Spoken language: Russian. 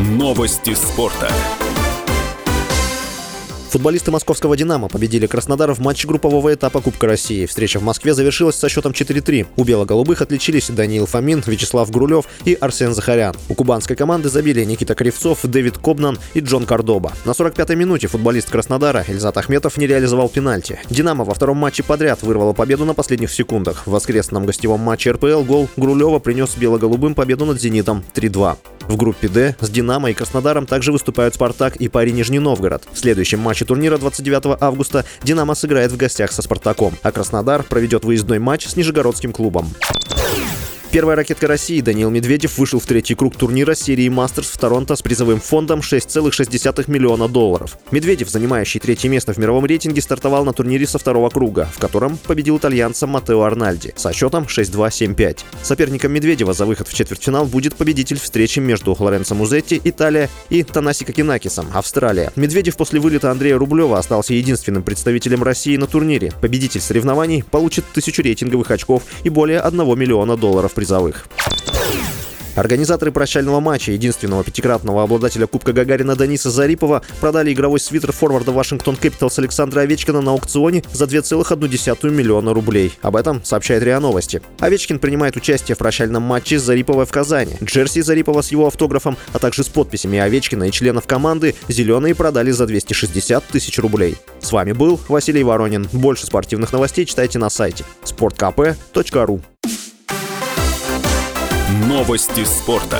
Новости спорта. Футболисты московского «Динамо» победили Краснодар в матче группового этапа Кубка России. Встреча в Москве завершилась со счетом 4-3. У бело-голубых отличились Даниил Фомин, Вячеслав Грулев и Арсен Захарян. У кубанской команды забили Никита Кривцов, Дэвид Кобнан и Джон Кордоба. На 45-й минуте футболист Краснодара Эльзат Ахметов не реализовал пенальти. «Динамо» во втором матче подряд вырвала победу на последних секундах. В воскресном гостевом матче РПЛ гол Грулева принес бело-голубым победу над «Зенитом» 3-2. В группе «Д» с «Динамо» и Краснодаром также выступают «Спартак» и «Пари Нижний Новгород». В следующем матче турнира 29 августа «Динамо» сыграет в гостях со «Спартаком», а Краснодар проведет выездной матч с Нижегородским клубом. Первая ракетка России Даниил Медведев вышел в третий круг турнира серии «Мастерс» в Торонто с призовым фондом 6,6 миллиона долларов. Медведев, занимающий третье место в мировом рейтинге, стартовал на турнире со второго круга, в котором победил итальянца Матео Арнальди со счетом 6-2-7-5. Соперником Медведева за выход в четвертьфинал будет победитель встречи между Лоренцо Музетти, Италия, и Танаси Кокинакисом, Австралия. Медведев после вылета Андрея Рублева остался единственным представителем России на турнире. Победитель соревнований получит тысячу рейтинговых очков и более 1 миллиона долларов призовых. Организаторы прощального матча единственного пятикратного обладателя Кубка Гагарина Даниса Зарипова продали игровой свитер форварда Вашингтон Кэпиталс Александра Овечкина на аукционе за 2,1 миллиона рублей. Об этом сообщает РИА Новости. Овечкин принимает участие в прощальном матче с Зариповой в Казани. Джерси Зарипова с его автографом, а также с подписями Овечкина и членов команды «Зеленые» продали за 260 тысяч рублей. С вами был Василий Воронин. Больше спортивных новостей читайте на сайте sportkp.ru Новости спорта.